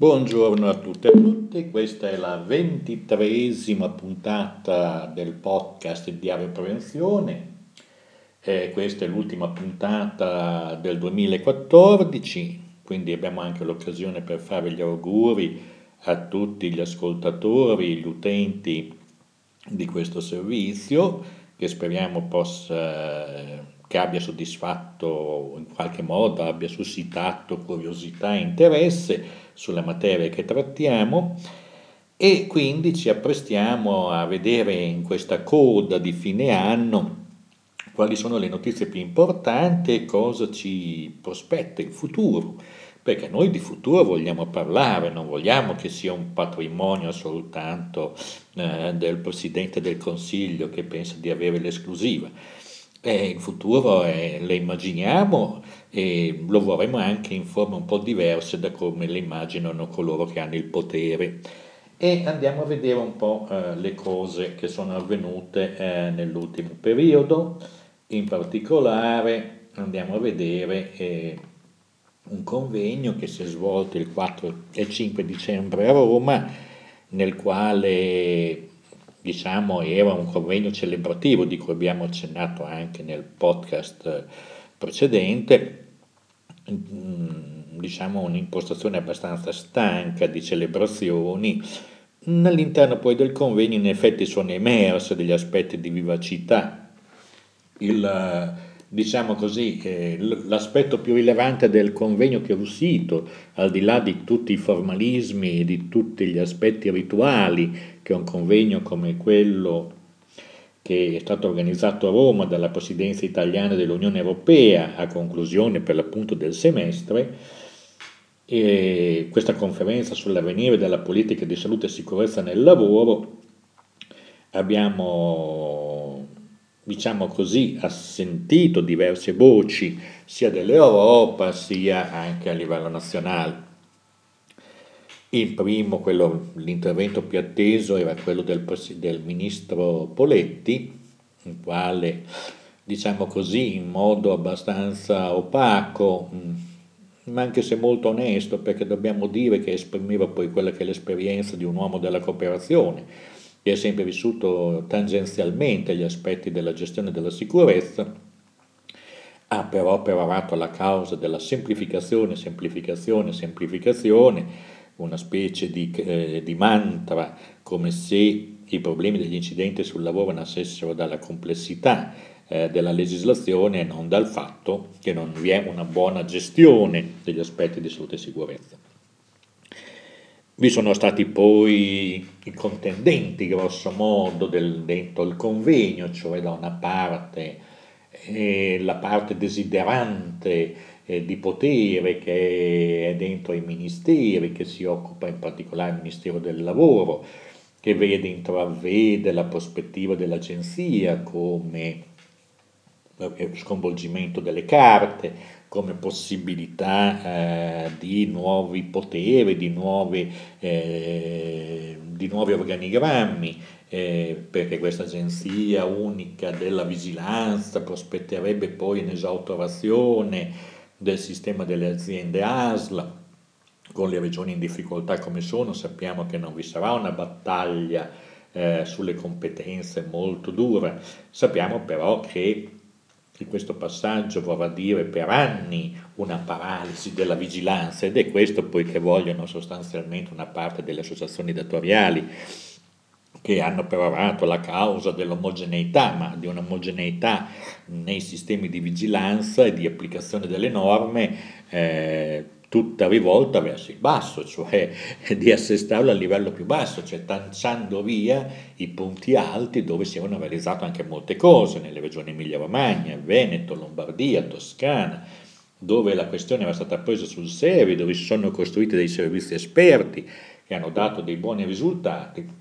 Buongiorno a tutte e a tutti, questa è la ventitreesima puntata del podcast di Ave Prevenzione, eh, questa è l'ultima puntata del 2014, quindi abbiamo anche l'occasione per fare gli auguri a tutti gli ascoltatori, gli utenti di questo servizio, che speriamo possa che abbia soddisfatto in qualche modo, abbia suscitato curiosità e interesse sulla materia che trattiamo. E quindi ci apprestiamo a vedere in questa coda di fine anno quali sono le notizie più importanti e cosa ci prospetta il futuro, perché noi di futuro vogliamo parlare, non vogliamo che sia un patrimonio soltanto eh, del Presidente del Consiglio che pensa di avere l'esclusiva eh, in futuro eh, le immaginiamo e lo vorremmo anche in forme un po' diverse da come le immaginano coloro che hanno il potere. E andiamo a vedere un po' eh, le cose che sono avvenute eh, nell'ultimo periodo, in particolare andiamo a vedere eh, un convegno che si è svolto il 4 e 5 dicembre a Roma, nel quale diciamo, era un convegno celebrativo di cui abbiamo accennato anche nel podcast precedente, mm, diciamo un'impostazione abbastanza stanca di celebrazioni. All'interno poi del convegno in effetti sono emerse degli aspetti di vivacità. Il, diciamo così, l'aspetto più rilevante del convegno che è uscito, al di là di tutti i formalismi e di tutti gli aspetti rituali che un convegno come quello che è stato organizzato a Roma dalla Presidenza italiana dell'Unione Europea a conclusione per l'appunto del semestre, e questa conferenza sull'avvenire della politica di salute e sicurezza nel lavoro, abbiamo, diciamo così, assentito diverse voci sia dell'Europa sia anche a livello nazionale. Il primo, quello, l'intervento più atteso, era quello del, del ministro Poletti, il quale, diciamo così, in modo abbastanza opaco, mm, ma anche se molto onesto, perché dobbiamo dire che esprimeva poi quella che è l'esperienza di un uomo della cooperazione, che ha sempre vissuto tangenzialmente gli aspetti della gestione della sicurezza, ha però perorato la causa della semplificazione, semplificazione, semplificazione, una specie di, eh, di mantra, come se i problemi degli incidenti sul lavoro nascessero dalla complessità eh, della legislazione e non dal fatto che non vi è una buona gestione degli aspetti di salute e sicurezza. Vi sono stati poi i contendenti, grosso modo, del, dentro il convegno, cioè da una parte eh, la parte desiderante eh, di potere che è dentro i ministeri, che si occupa in particolare del Ministero del Lavoro, che vede, intravede la prospettiva dell'agenzia come eh, sconvolgimento delle carte, come possibilità eh, di nuovi poteri, di, nuovi, eh, di nuovi organigrammi, eh, perché questa agenzia unica della vigilanza prospetterebbe poi un'esautorazione del sistema delle aziende ASL, con le regioni in difficoltà come sono, sappiamo che non vi sarà una battaglia eh, sulle competenze molto dura, sappiamo però che questo passaggio vorrà dire per anni una paralisi della vigilanza ed è questo poi che vogliono sostanzialmente una parte delle associazioni datoriali che hanno perorato la causa dell'omogeneità, ma di un'omogeneità nei sistemi di vigilanza e di applicazione delle norme eh, tutta rivolta verso il basso, cioè di assestarlo al livello più basso, cioè tanciando via i punti alti dove si erano realizzate anche molte cose, nelle regioni Emilia-Romagna, Veneto, Lombardia, Toscana, dove la questione era stata presa sul serio, dove si sono costruiti dei servizi esperti che hanno dato dei buoni risultati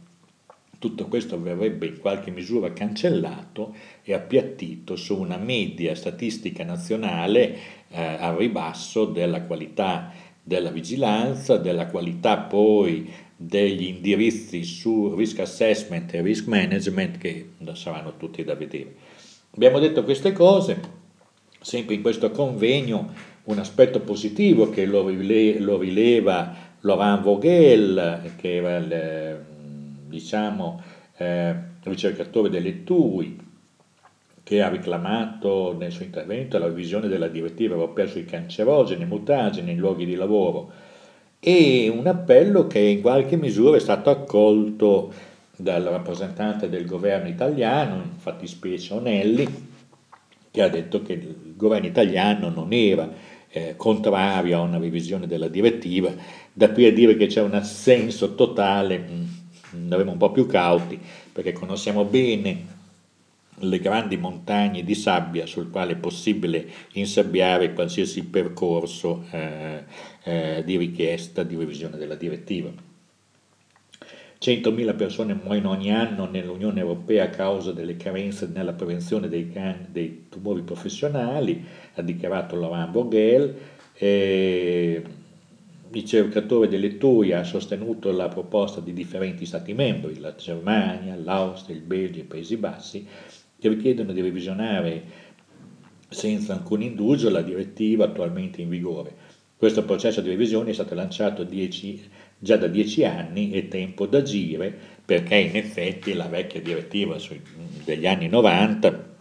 tutto questo verrebbe in qualche misura cancellato e appiattito su una media statistica nazionale eh, a ribasso della qualità della vigilanza, della qualità poi degli indirizzi su risk assessment e risk management che saranno tutti da vedere. Abbiamo detto queste cose, sempre in questo convegno un aspetto positivo che lo rileva Laurent Vogel, che era il, diciamo, eh, ricercatore delle TUI, che ha reclamato nel suo intervento la revisione della direttiva europea sui cancerogeni, mutageni in luoghi di lavoro e un appello che in qualche misura è stato accolto dal rappresentante del governo italiano, infatti specie Onelli, che ha detto che il governo italiano non era eh, contrario a una revisione della direttiva, da qui a dire che c'è un assenso totale, mm, andremo un po' più cauti, perché conosciamo bene le grandi montagne di sabbia sul quale è possibile insabbiare qualsiasi percorso eh, eh, di richiesta di revisione della direttiva. 100.000 persone muoiono ogni anno nell'Unione Europea a causa delle carenze nella prevenzione dei, can- dei tumori professionali, ha dichiarato Laurent Vogel. Eh, ricercatore delle TUI ha sostenuto la proposta di differenti Stati membri, la Germania, l'Austria, il Belgio e i Paesi Bassi, che richiedono di revisionare senza alcun indugio la direttiva attualmente in vigore. Questo processo di revisione è stato lanciato dieci, già da dieci anni, è tempo d'agire perché in effetti la vecchia direttiva degli anni 90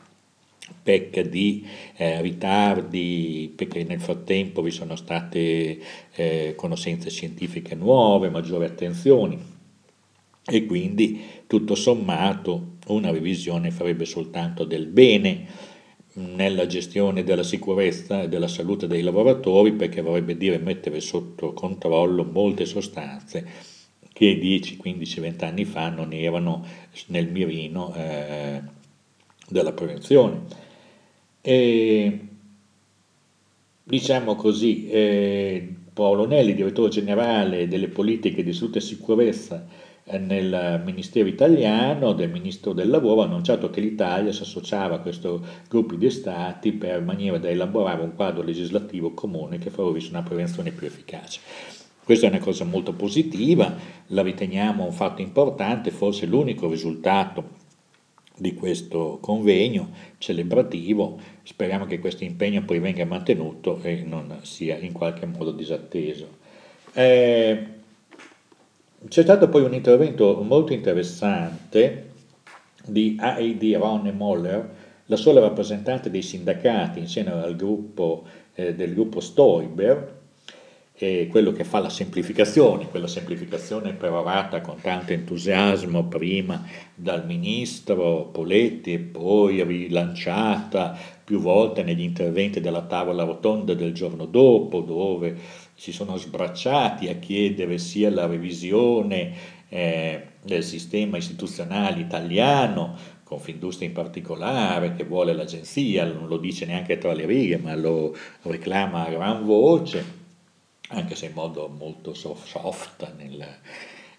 pecca di eh, ritardi perché nel frattempo vi sono state eh, conoscenze scientifiche nuove, maggiori attenzioni e quindi tutto sommato una revisione farebbe soltanto del bene nella gestione della sicurezza e della salute dei lavoratori perché vorrebbe dire mettere sotto controllo molte sostanze che 10, 15, 20 anni fa non erano nel mirino eh, della prevenzione. E, diciamo così, eh, Paolo Nelli, direttore generale delle politiche di salute e sicurezza nel Ministero italiano del Ministro del Lavoro ha annunciato che l'Italia si associava a questo gruppo di stati per maniera da elaborare un quadro legislativo comune che favorisce una prevenzione più efficace. Questa è una cosa molto positiva, la riteniamo un fatto importante, forse l'unico risultato di questo convegno celebrativo. Speriamo che questo impegno poi venga mantenuto e non sia in qualche modo disatteso. Eh, c'è stato poi un intervento molto interessante di A.E.D. Ron Moller, la sola rappresentante dei sindacati insieme al gruppo, eh, del gruppo Stoiber, eh, quello che fa la semplificazione, quella semplificazione perorata con tanto entusiasmo prima dal ministro Poletti e poi rilanciata più volte negli interventi della tavola rotonda del giorno dopo, dove si sono sbracciati a chiedere sia la revisione eh, del sistema istituzionale italiano, Confindustria in particolare, che vuole l'agenzia, non lo dice neanche tra le righe, ma lo reclama a gran voce, anche se in modo molto soft. Nel,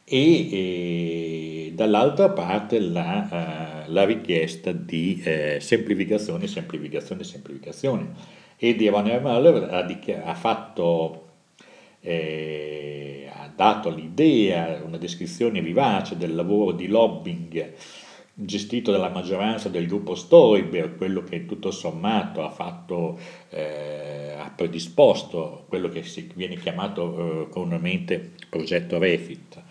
e, e, dall'altra parte la, uh, la richiesta di eh, semplificazione, semplificazione, semplificazione. E di Emanuele Mahler ha, ha fatto eh, ha dato l'idea, una descrizione vivace del lavoro di lobbying gestito dalla maggioranza del gruppo Stoiber, quello che tutto sommato ha fatto, eh, ha predisposto quello che viene chiamato eh, comunemente progetto Refit,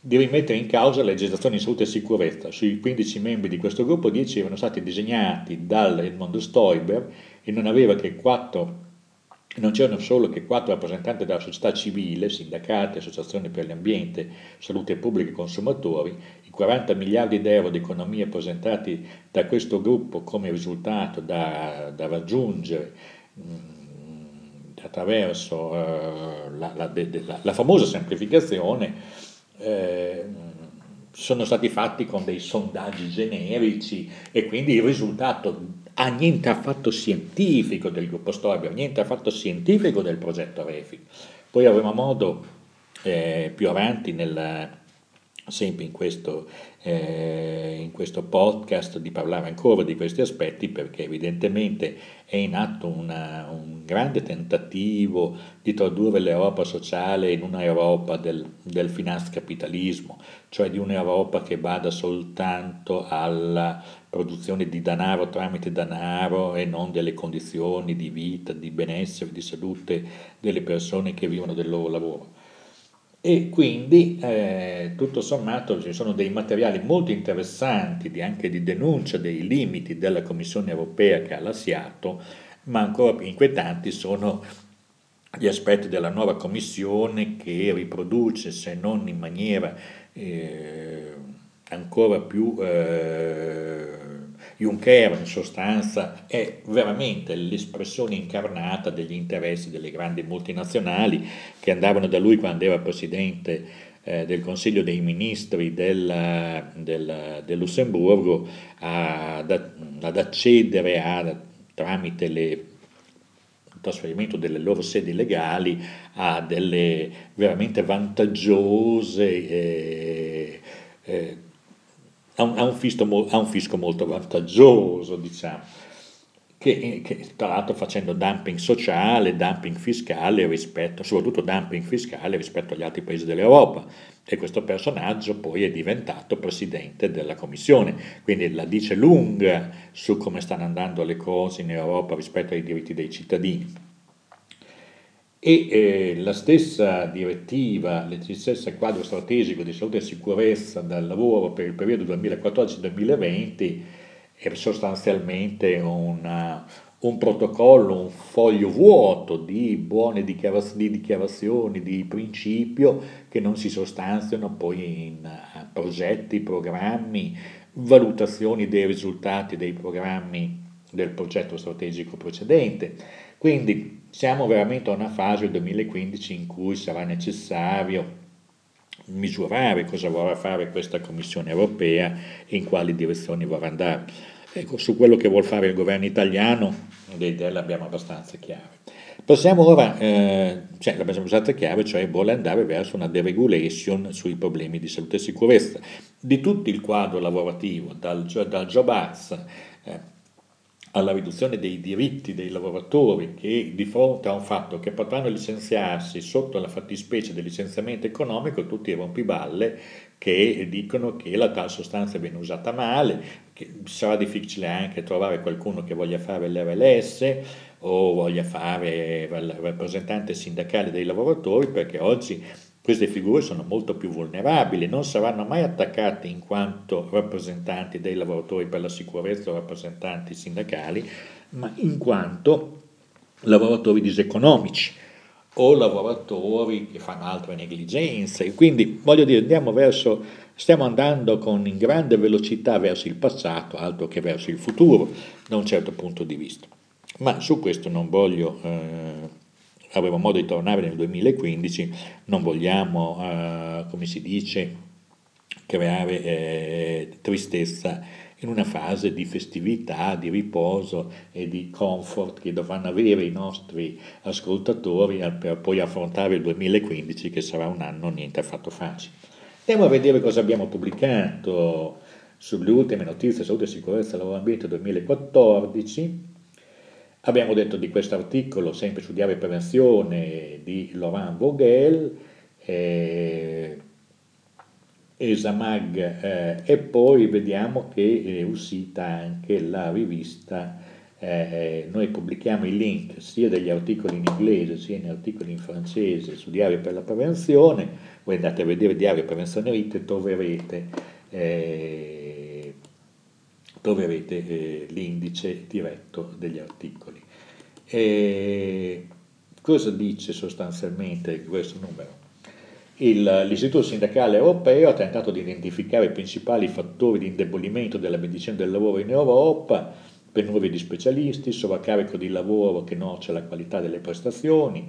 di rimettere in causa la legislazione in salute e sicurezza. Sui 15 membri di questo gruppo 10 erano stati disegnati dal Edmondo Stoiber e non aveva che 4 non c'erano solo che quattro rappresentanti della società civile, sindacati, associazioni per l'ambiente, salute pubblica e consumatori, i 40 miliardi di euro di economia presentati da questo gruppo come risultato da, da raggiungere mh, mm, attraverso uh, la, la, la, la, famosa semplificazione, eh, sono stati fatti con dei sondaggi generici e quindi il risultato ha niente affatto scientifico del gruppo Stoiber, niente affatto scientifico del progetto Refit. Poi avremo modo eh, più avanti nel, sempre in questo, eh, in questo, podcast di parlare ancora di questi aspetti perché evidentemente è in atto una, un grande tentativo di tradurre l'Europa sociale in un'Europa del, del finanzcapitalismo, cioè di un'Europa che vada soltanto alla produzione di denaro tramite denaro e non delle condizioni di vita, di benessere, di salute delle persone che vivono del loro lavoro. e quindi eh, tutto sommato ci sono dei materiali molto interessanti di, anche di denuncia dei limiti della Commissione europea che ha lasciato, ma ancora più inquietanti sono gli aspetti della nuova Commissione che riproduce, se non in maniera eh, ancora più eh, Juncker in sostanza è veramente l'espressione incarnata degli interessi delle grandi multinazionali che andavano da lui quando era presidente eh, del Consiglio dei Ministri del, del, del Lussemburgo ad, ad accedere a, tramite le trasferimento delle loro sedi legali a delle veramente vantaggiose eh, eh, ha un, ha un, fisco, ha un fisco, molto vantaggioso, diciamo, che, che, tra l'altro facendo dumping sociale, dumping fiscale rispetto, soprattutto dumping fiscale rispetto agli altri paesi dell'Europa. E questo personaggio poi è diventato presidente della Commissione, quindi la dice lunga su come stanno andando le cose in Europa rispetto ai diritti dei cittadini e eh, la stessa direttiva, il stesso quadro strategico di salute e sicurezza del lavoro per il periodo 2014-2020 è sostanzialmente una, un protocollo, un foglio vuoto di buone dichiaraz- di dichiarazioni di principio che non si sostanziano poi in uh, progetti, programmi, valutazioni dei risultati dei programmi del progetto strategico precedente. Quindi siamo veramente a una fase del 2015 in cui sarà necessario misurare cosa vorrà fare questa Commissione europea e in quali direzioni vorrà andare. Ecco, su quello che vuole fare il governo italiano le idee le abbiamo abbastanza chiare. Passiamo ora, eh, cioè l'abbiamo abbastanza chiare, cioè vuole andare verso una deregulation sui problemi di salute e sicurezza di tutto il quadro lavorativo, dal, dal Job Act, eh, alla riduzione dei diritti dei lavoratori che di fronte a un fatto che potranno licenziarsi sotto la fattispecie del licenziamento economico, tutti i rompiballe che dicono che la tal sostanza viene usata male, che sarà difficile anche trovare qualcuno che voglia fare l'RLS o voglia fare il rappresentante sindacale dei lavoratori perché oggi queste figure sono molto più vulnerabili, non saranno mai attaccate in quanto rappresentanti dei lavoratori per la sicurezza o rappresentanti sindacali, ma in quanto lavoratori diseconomici o lavoratori che fanno altre negligenze. Quindi voglio dire, andiamo verso, stiamo andando con grande velocità verso il passato, altro che verso il futuro, da un certo punto di vista. Ma su questo non voglio eh, avremo modo di tornare nel 2015, non vogliamo, eh, come si dice, creare eh, tristezza in una fase di festività, di riposo e di comfort che dovranno avere i nostri ascoltatori per poi affrontare il 2015 che sarà un anno niente affatto facile. Andiamo a vedere cosa abbiamo pubblicato sulle ultime notizie salute e sicurezza lavoro ambiente 2014 Abbiamo detto di questo articolo sempre su Diario Prevenzione di Laurent Vogel, eh, Esamag eh, e poi vediamo che è uscita anche la rivista, eh, noi pubblichiamo i link sia degli articoli in inglese sia in articoli in francese su Diario per la Prevenzione, voi andate a vedere Diario Prevenzione Rite troverete eh, troverete eh, l'indice diretto degli articoli. E cosa dice sostanzialmente questo numero? Il, l'Istituto Sindacale Europeo ha tentato di identificare i principali fattori di indebolimento della medicina del lavoro in Europa, penuria di specialisti, sovraccarico di lavoro che noccia la qualità delle prestazioni,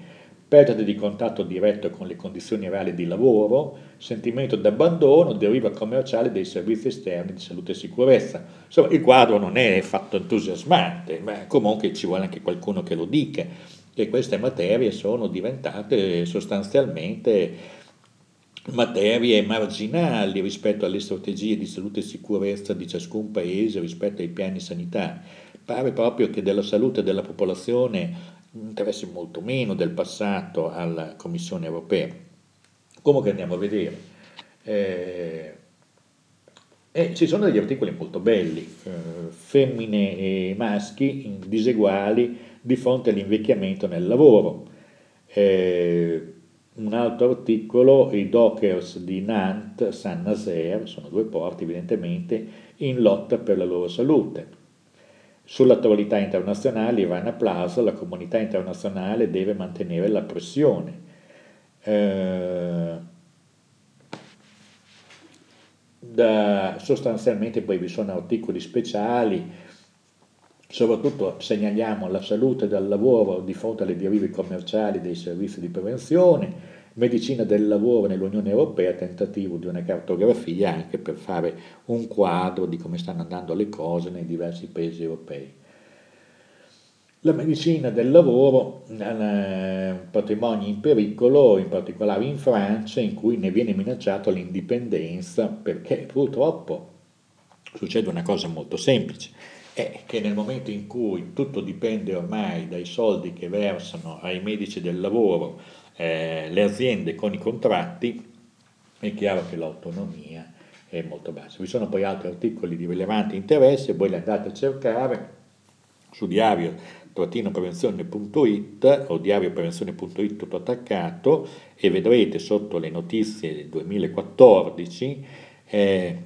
perdita di contatto diretto con le condizioni reali di lavoro, sentimento di abbandono, deriva commerciale dei servizi esterni di salute e sicurezza. Insomma, il quadro non è fatto entusiasmante, ma comunque ci vuole anche qualcuno che lo dica, che queste materie sono diventate sostanzialmente materie marginali rispetto alle strategie di salute e sicurezza di ciascun paese, rispetto ai piani sanitari. Pare proprio che della salute della popolazione interessi molto meno del passato alla Commissione europea. Comunque andiamo a vedere. Eh, e ci sono degli articoli molto belli, eh, femmine e maschi diseguali di fronte all'invecchiamento nel lavoro. Eh, un altro articolo, i dockers di Nantes, Saint-Nazaire, sono due porti evidentemente, in lotta per la loro salute. Sull'attualità internazionale, Ivana Plaza, la comunità internazionale deve mantenere la pressione. Eh, da, sostanzialmente poi vi sono articoli speciali, soprattutto segnaliamo la salute del lavoro di fronte alle derive commerciali dei servizi di prevenzione, medicina del lavoro nell'Unione Europea, tentativo di una cartografia anche per fare un quadro di come stanno andando le cose nei diversi paesi europei. La medicina del lavoro è un patrimonio in pericolo, in particolare in Francia, in cui ne viene minacciato l'indipendenza, perché purtroppo succede una cosa molto semplice, è che nel momento in cui tutto dipende ormai dai soldi che versano ai medici del lavoro eh, le aziende con i contratti, è chiaro che l'autonomia è molto bassa. Vi sono poi altri articoli di rilevante interesse, voi li andate a cercare su diario prevenzione.it o diarioprevenzione.it tutto attaccato e vedrete sotto le notizie del 2014 eh,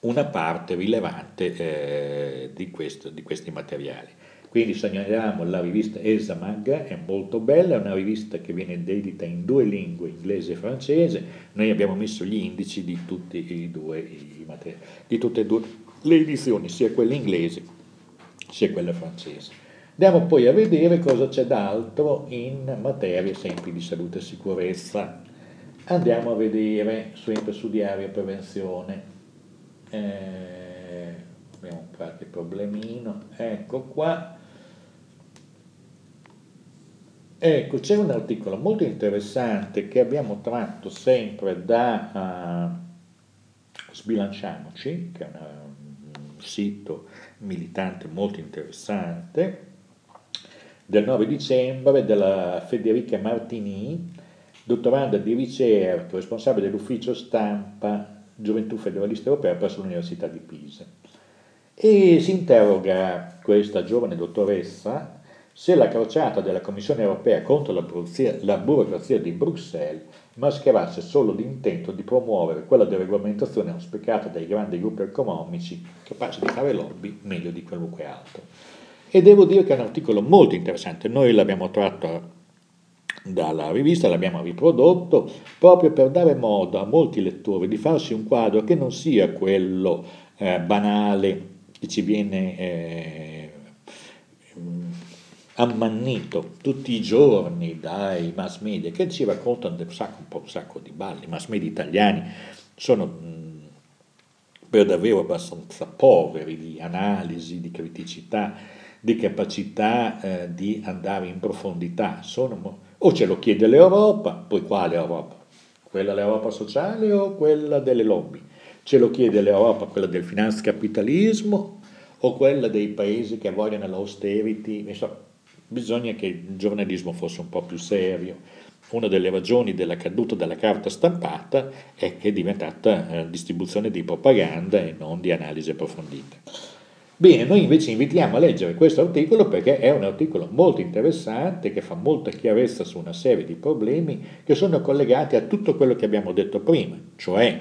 una parte rilevante eh, di, questo, di, questi materiali. Quindi segnaliamo la rivista Esamag, è molto bella, è una rivista che viene dedita in due lingue, inglese e francese, noi abbiamo messo gli indici di, due, i materiali, di tutte e due le edizioni, sia quella inglese sia quella francese. Andiamo poi a vedere cosa c'è d'altro in materia sempre di salute e sicurezza. Andiamo a vedere sempre su diario prevenzione. Eh, abbiamo qualche problemino. Ecco qua. Ecco, c'è un articolo molto interessante che abbiamo tratto sempre da uh, Sbilanciamoci, che è una, un sito militante molto interessante, del 9 dicembre della Federica Martini, dottoranda di ricerca, responsabile dell'ufficio stampa Gioventù Federalista Europea presso l'Università di Pisa. E si interroga questa giovane dottoressa se la crociata della Commissione europea contro la burocrazia, la burocrazia di Bruxelles mascherasse solo l'intento di promuovere quella deregolamentazione auspicata dai grandi gruppi economici capaci di fare lobby meglio di qualunque altro. E devo dire che è un articolo molto interessante, noi l'abbiamo tratto dalla rivista, l'abbiamo riprodotto proprio per dare modo a molti lettori di farsi un quadro che non sia quello eh, banale che ci viene eh, ammannito tutti i giorni dai mass media che ci raccontano un sacco, un, sacco di balli, i mass media italiani sono per davvero abbastanza poveri di analisi, di criticità di capacità eh, di andare in profondità. Sono, o ce lo chiede l'Europa, poi quale Europa? Quella dell'Europa sociale o quella delle lobby? Ce lo chiede l'Europa, quella del finanzcapitalismo o quella dei paesi che vogliono l'austerity? Insomma, bisogna che il giornalismo fosse un po' più serio. Una delle ragioni della caduta della carta stampata è che è diventata eh, distribuzione di propaganda e non di analisi approfondita. Bene, noi invece invitiamo a leggere questo articolo perché è un articolo molto interessante che fa molta chiarezza su una serie di problemi che sono collegati a tutto quello che abbiamo detto prima, cioè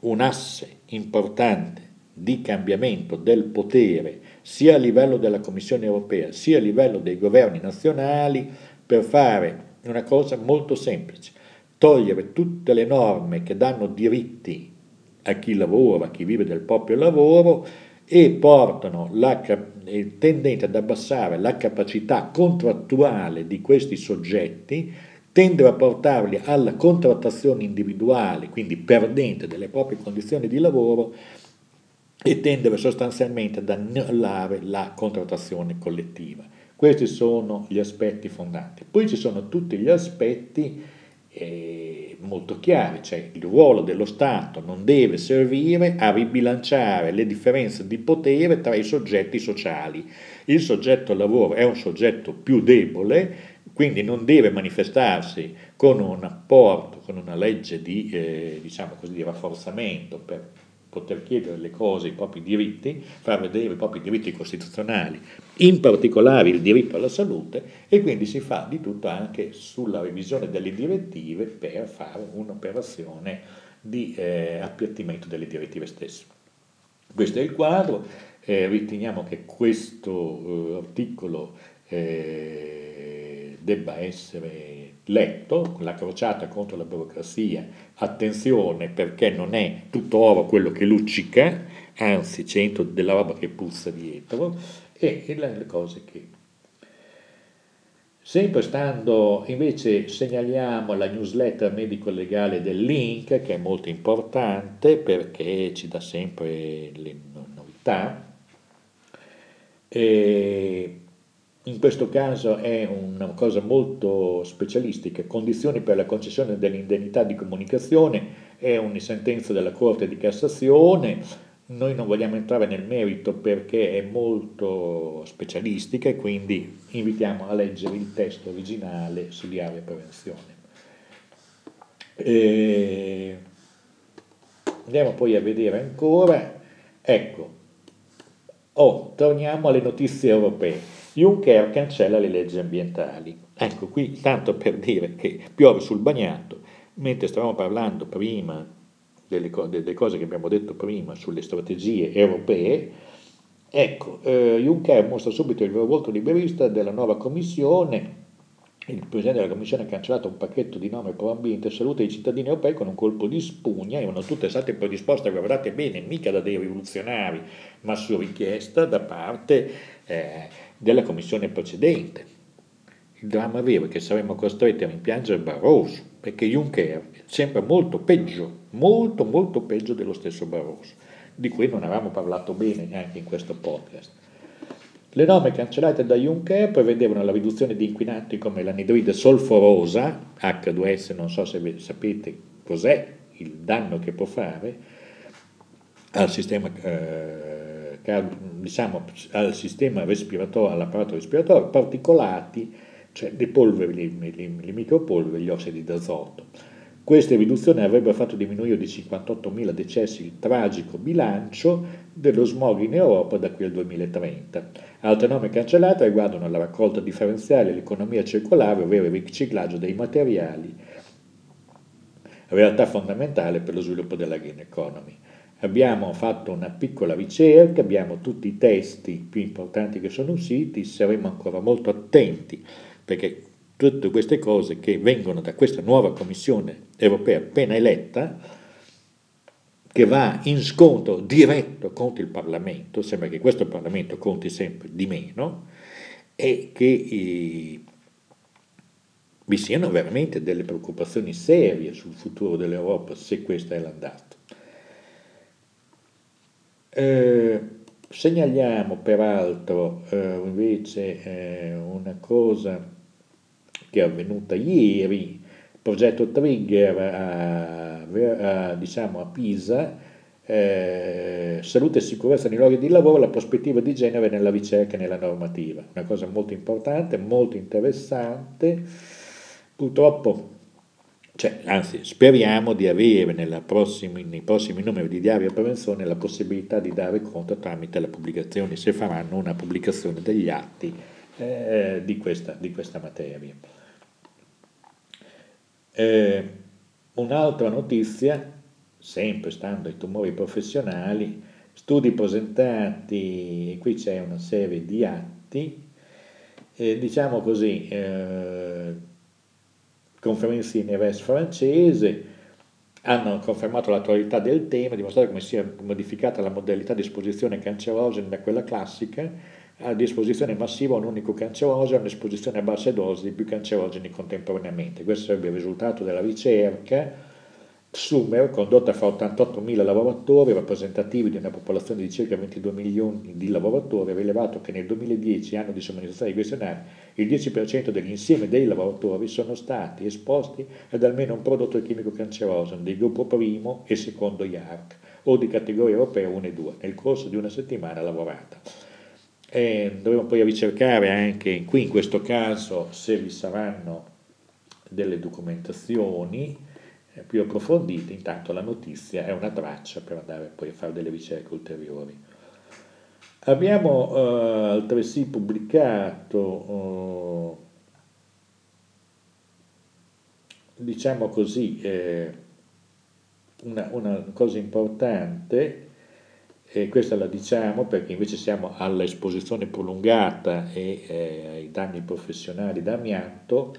un asse importante di cambiamento del potere sia a livello della Commissione europea sia a livello dei governi nazionali per fare una cosa molto semplice, togliere tutte le norme che danno diritti a chi lavora, a chi vive del proprio lavoro, e portano la, tendente ad abbassare la capacità contrattuale di questi soggetti, tendono a portarli alla contrattazione individuale, quindi perdente delle proprie condizioni di lavoro, e tendono sostanzialmente ad annullare la contrattazione collettiva. Questi sono gli aspetti fondanti. Poi ci sono tutti gli aspetti eh, molto chiari, cioè il ruolo dello Stato non deve servire a ribilanciare le differenze di potere tra i soggetti sociali. Il soggetto lavoro è un soggetto più debole, quindi non deve manifestarsi con un apporto, con una legge di, eh, diciamo così, di rafforzamento per poter chiedere le cose, i propri diritti, far vedere i propri diritti costituzionali, in particolare il diritto alla salute, e quindi si fa di tutto anche sulla revisione delle direttive per fare un'operazione di eh, appiattimento delle direttive stesse. Questo è il quadro, eh, riteniamo che questo eh, articolo eh, debba essere letto, la crociata contro la burocrazia, attenzione perché non è tutto oro quello che luccica, anzi c'è della roba che puzza dietro, e le cose che... Sempre stando, invece segnaliamo la newsletter medico-legale del Link, che è molto importante perché ci dà sempre le novità. E in questo caso è una cosa molto specialistica, condizioni per la concessione dell'indennità di comunicazione, è una sentenza della Corte di Cassazione, noi non vogliamo entrare nel merito perché è molto specialistica e quindi invitiamo a leggere il testo originale su diaria prevenzione. E andiamo poi a vedere ancora, ecco, oh, torniamo alle notizie europee. Juncker cancella le leggi ambientali. Ecco qui, tanto per dire che piove sul bagnato, mentre stavamo parlando prima delle, delle cose che abbiamo detto prima sulle strategie europee, ecco, eh, Juncker mostra subito il vero volto liberista della nuova Commissione, il Presidente della Commissione ha cancellato un pacchetto di norme pro ambiente e salute dei cittadini europei con un colpo di spugna, erano tutte state predisposte, guardate bene, mica da dei rivoluzionari, ma su richiesta da parte eh, della commissione precedente. Il dramma vero è che saremmo costretti a rimpiangere Barroso, perché Juncker sembra molto peggio, molto molto peggio dello stesso Barroso, di cui non avevamo parlato bene neanche in questo podcast. Le norme cancellate da Juncker prevedevano la riduzione di inquinanti come l'anidride solforosa, H2S, non so se sapete cos'è, il danno che può fare al sistema eh, diciamo, al sistema respiratorio, all'apparato respiratorio, particolati, cioè le polveri, le, le, le micropolveri, gli ossidi d'azoto. Queste riduzioni avrebbero fatto diminuire di 58.000 decessi il tragico bilancio dello smog in Europa da qui al 2030. Altre norme cancellate riguardano la raccolta differenziale e l'economia circolare, ovvero il riciclaggio dei materiali, realtà fondamentale per lo sviluppo della green economy. Abbiamo fatto una piccola ricerca, abbiamo tutti i testi più importanti che sono usciti, saremo ancora molto attenti perché tutte queste cose che vengono da questa nuova Commissione europea appena eletta, che va in scontro diretto contro il Parlamento, sembra che questo Parlamento conti sempre di meno, e che eh, vi siano veramente delle preoccupazioni serie sul futuro dell'Europa se questa è l'andata. Eh, segnaliamo peraltro eh, invece eh, una cosa che è avvenuta ieri, il progetto Trigger a, a, diciamo a Pisa, eh, salute e sicurezza nei luoghi di lavoro, la prospettiva di genere nella ricerca e nella normativa, una cosa molto importante, molto interessante, purtroppo cioè, anzi, speriamo di avere prossimi, nei prossimi numeri di Diario Prevenzione la possibilità di dare conto tramite la pubblicazione, se faranno una pubblicazione degli atti eh, di, questa, di, questa, materia. Eh, un'altra notizia, sempre stando ai tumori professionali, studi presentati, qui c'è una serie di atti, eh, diciamo così, eh, conferenze in Neves francese, hanno confermato l'attualità del tema, dimostrato come sia modificata la modalità di esposizione cancerogena da quella classica a disposizione massiva un unico cancerogeno, un'esposizione a basse dosi di più cancerogeni contemporaneamente. Questo sarebbe il risultato della ricerca Summer, condotta fra 88.000 lavoratori rappresentativi di una popolazione di circa 22 milioni di lavoratori, ha rilevato che nel 2010, anno di somministrazione questionari, il 10% dell'insieme dei lavoratori sono stati esposti ad almeno un prodotto chimico cancerogeno del gruppo primo e secondo IARC o di categoria europea 1 e 2 nel corso di una settimana lavorata. E dovremo poi ricercare anche qui in questo caso se vi saranno delle documentazioni più approfondite, intanto la notizia è una traccia per andare poi a fare delle ricerche ulteriori. Abbiamo uh, altresì pubblicato, uh, diciamo così, eh, una, una, cosa importante, e questa la diciamo perché invece siamo all'esposizione prolungata e eh, ai danni professionali d'amianto,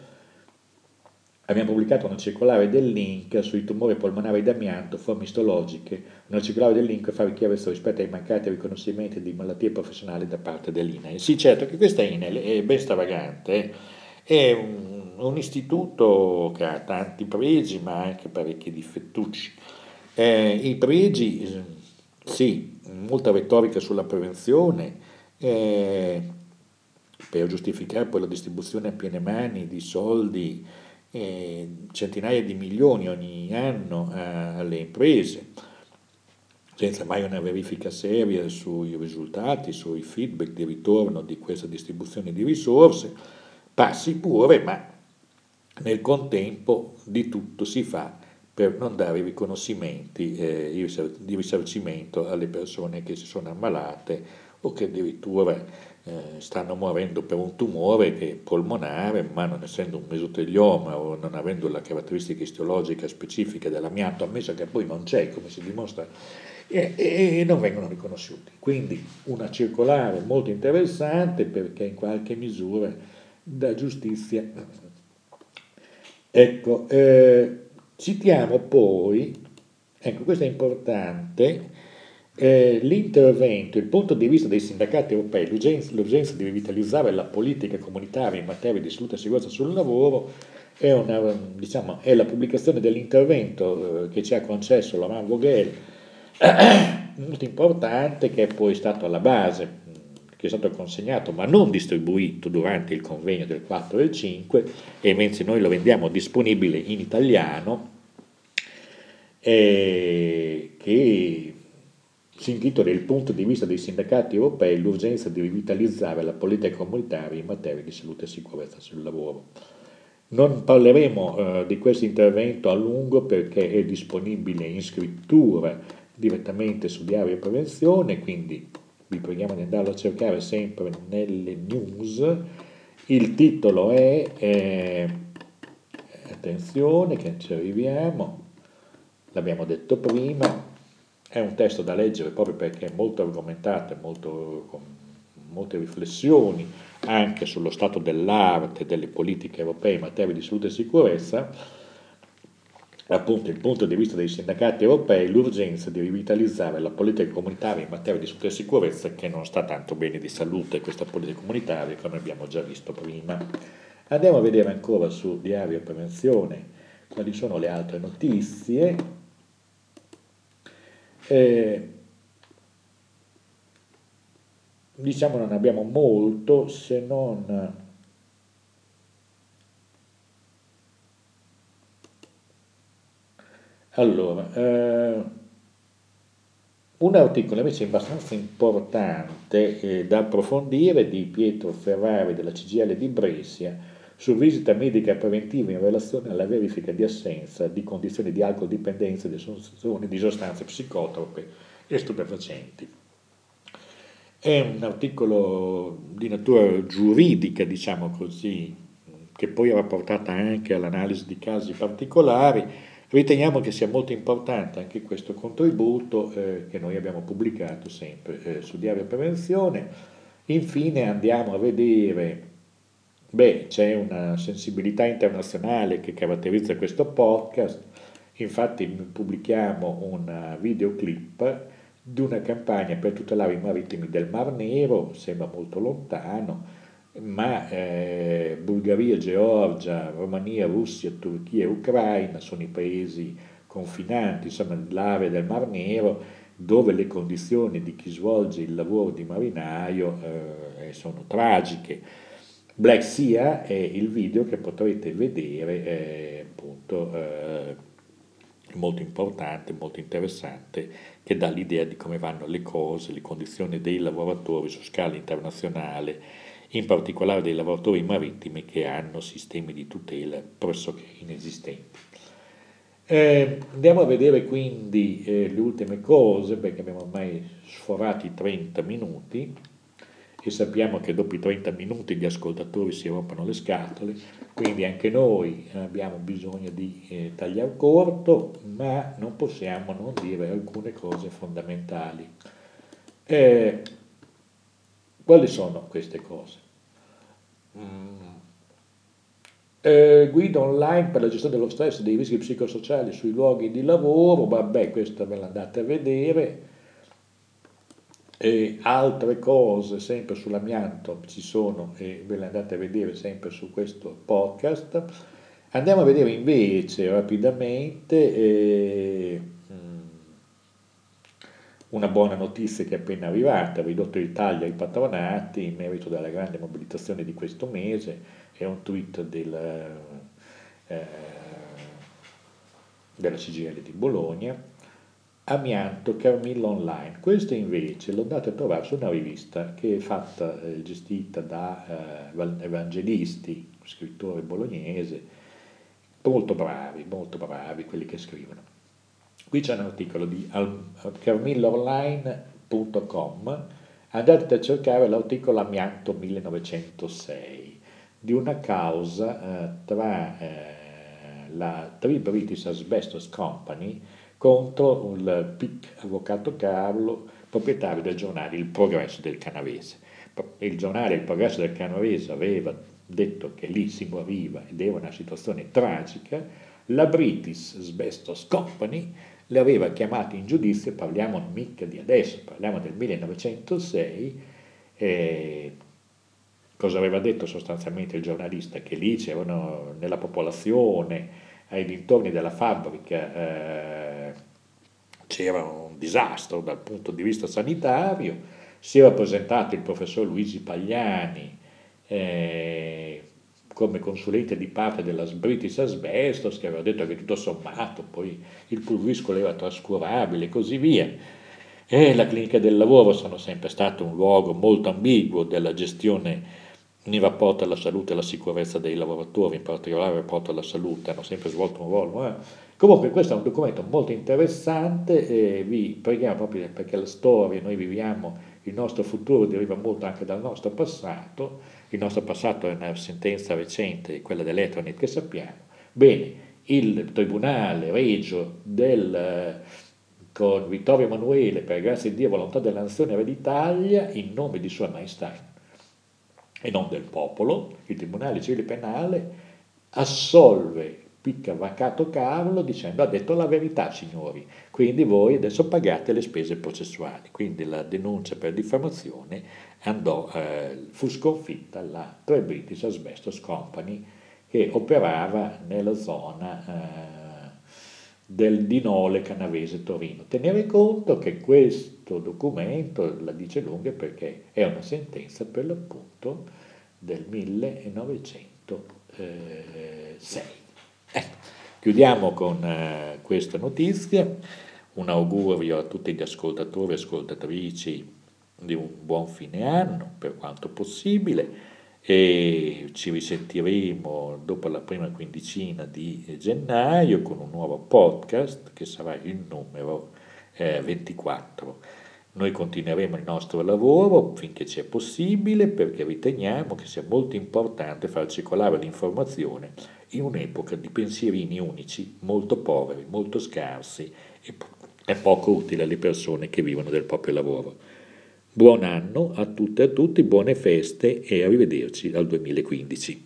Abbiamo pubblicato una circolare del link sui tumori polmonari d'amianto, forme istologiche, una circolare del link fa chiarezza rispetto ai mancati riconoscimenti di malattie professionali da parte dell'INAIL. Sì, certo che questa INAIL è ben stravagante, è un, un, istituto che ha tanti pregi ma anche parecchi difettucci. Eh, I pregi, sì, molta retorica sulla prevenzione, eh, per giustificare poi la distribuzione a piene mani di soldi, centinaia di milioni ogni anno alle imprese, senza mai una verifica seria sui risultati, sui feedback di ritorno di questa distribuzione di risorse, passi pure, ma nel contempo di tutto si fa per non dare riconoscimenti eh, di risarcimento alle persone che si sono ammalate o che addirittura eh, stanno morendo per un tumore polmonare, ma non essendo un mesotelioma o non avendo la caratteristica istiologica specifica dell'amianto, ammesso che poi non c'è, come si dimostra, e, e, non vengono riconosciuti. Quindi una circolare molto interessante perché in qualche misura dà giustizia. Ecco, eh, citiamo poi, ecco questo è importante, eh, l'intervento, il punto di vista dei sindacati europei, l'urgenza, l'urgenza, di rivitalizzare la politica comunitaria in materia di salute e sicurezza sul lavoro è, una, diciamo, è la pubblicazione dell'intervento eh, che ci ha concesso Laurent Vogel, molto importante, che è poi stato alla base, che è stato consegnato ma non distribuito durante il convegno del 4 e del 5, e mentre noi lo vendiamo disponibile in italiano, eh, che si intitola Il punto di vista dei sindacati europei, l'urgenza di rivitalizzare la politica comunitaria in materia di salute e sicurezza sul lavoro. Non parleremo eh, di questo intervento a lungo perché è disponibile in scrittura direttamente su Diario e Prevenzione, quindi vi preghiamo di andarlo a cercare sempre nelle news. Il titolo è, eh, attenzione che ci arriviamo, l'abbiamo detto prima, è un testo da leggere proprio perché è molto argomentato, molto, con molte riflessioni anche sullo stato dell'arte e delle politiche europee in materia di salute e sicurezza, appunto il punto di vista dei sindacati europei, l'urgenza di rivitalizzare la politica comunitaria in materia di salute e sicurezza che non sta tanto bene di salute questa politica comunitaria come abbiamo già visto prima. Andiamo a vedere ancora su Diario Prevenzione quali sono le altre notizie. Eh, diciamo non abbiamo molto se non allora eh, un articolo invece abbastanza importante eh, da approfondire di Pietro Ferrari della CGL di Brescia su visita medica preventiva in relazione alla verifica di assenza di condizioni di alcol-dipendenza e di assunzione di sostanze psicotrope e stupefacenti. È un articolo di natura giuridica, diciamo così, che poi era portata anche all'analisi di casi particolari. Riteniamo che sia molto importante anche questo contributo eh, che noi abbiamo pubblicato sempre eh, su Diario Prevenzione. Infine andiamo a vedere Beh, c'è una sensibilità internazionale che caratterizza questo podcast, infatti pubblichiamo un videoclip di una campagna per tutelare i marittimi del Mar Nero, sembra molto lontano, ma eh, Bulgaria, Georgia, Romania, Russia, Turchia e Ucraina sono i paesi confinanti, insomma, nell'area del Mar Nero, dove le condizioni di chi svolge il lavoro di marinaio eh, sono tragiche Black Sea è il video che potrete vedere, è appunto eh, molto importante, molto interessante, che dà l'idea di come vanno le cose, le condizioni dei lavoratori su scala internazionale, in particolare dei lavoratori marittimi che hanno sistemi di tutela pressoché inesistenti. Eh, andiamo a vedere quindi eh, le ultime cose perché abbiamo ormai sforato i 30 minuti e sappiamo che dopo i 30 minuti gli ascoltatori si rompono le scatole, quindi anche noi abbiamo bisogno di eh, tagliare corto, ma non possiamo non dire alcune cose fondamentali. Eh, quali sono queste cose? Mm eh, guida online per la gestione dello stress e dei rischi psicosociali sui luoghi di lavoro, vabbè, questo ve l'andate a vedere. E altre cose sempre sull'amianto ci sono e ve le andate a vedere sempre su questo podcast. Andiamo a vedere invece rapidamente eh, una buona notizia che è appena arrivata, ridotto il taglio ai patronati in merito alla grande mobilitazione di questo mese. È un tweet del, eh, della CGL di Bologna, Amianto Carmilla Online. Questo invece l'ho andato a trovare su una rivista che è fatta, eh, gestita da eh, evangelisti, scrittori bolognese, molto bravi, molto bravi quelli che scrivono. Qui c'è un articolo di carmillaonline.com, andate a cercare l'articolo Amianto 1906 di una causa eh, tra eh, la Three British Asbestos Company contro il PIC avvocato Carlo, proprietario del giornale Il Progresso del Canavese. Il giornale Il Progresso del Canavese aveva detto che lì si moriva ed era una situazione tragica, la British Asbestos Company le aveva chiamate in giudizio, parliamo mica di adesso, parliamo del 1906, eh, Cosa aveva detto sostanzialmente il giornalista? Che lì c'erano nella popolazione, ai dintorni della fabbrica, eh, c'era un disastro dal punto di vista sanitario, si era presentato il professor Luigi Pagliani eh, come consulente di parte della British Asbestos, che aveva detto che tutto sommato poi il pulviscolo era trascurabile e così via. E la clinica del lavoro sono sempre stato un luogo molto ambiguo della gestione in rapporto alla salute e alla sicurezza dei lavoratori, in particolare in rapporto alla salute, hanno sempre svolto un ruolo. Eh? Comunque questo è un documento molto interessante e vi preghiamo proprio perché la storia, noi viviamo, il nostro futuro deriva molto anche dal nostro passato, il nostro passato è una sentenza recente, quella dell'Etronet che sappiamo. Bene, il Tribunale Regio del, con Vittorio Emanuele, per grazia di Dio, volontà della nazione Re d'Italia, in nome di Sua Maestà e non del popolo, il Tribunale Civile Penale assolve Picca Vacato Carlo dicendo ha detto la verità signori, quindi voi adesso pagate le spese processuali, quindi la denuncia per diffamazione andò, eh, fu sconfitta la Tre British Asbestos Company che operava nella zona eh, del Dinole Canavese Torino. Tenere conto che questo documento la dice lunga perché è una sentenza per l'appunto del 1906. Ecco, chiudiamo con eh, questa notizia, un augurio a tutti gli ascoltatori e ascoltatrici di un buon fine anno per quanto possibile e ci risentiremo dopo la prima quindicina di gennaio con un nuovo podcast che sarà il numero eh, 24. Noi continueremo il nostro lavoro finché c'è possibile perché riteniamo che sia molto importante far circolare l'informazione in un'epoca di pensierini unici, molto poveri, molto scarsi e, e poco utili alle persone che vivono del proprio lavoro. Buon anno a tutte e a tutti, buone feste e arrivederci al 2015.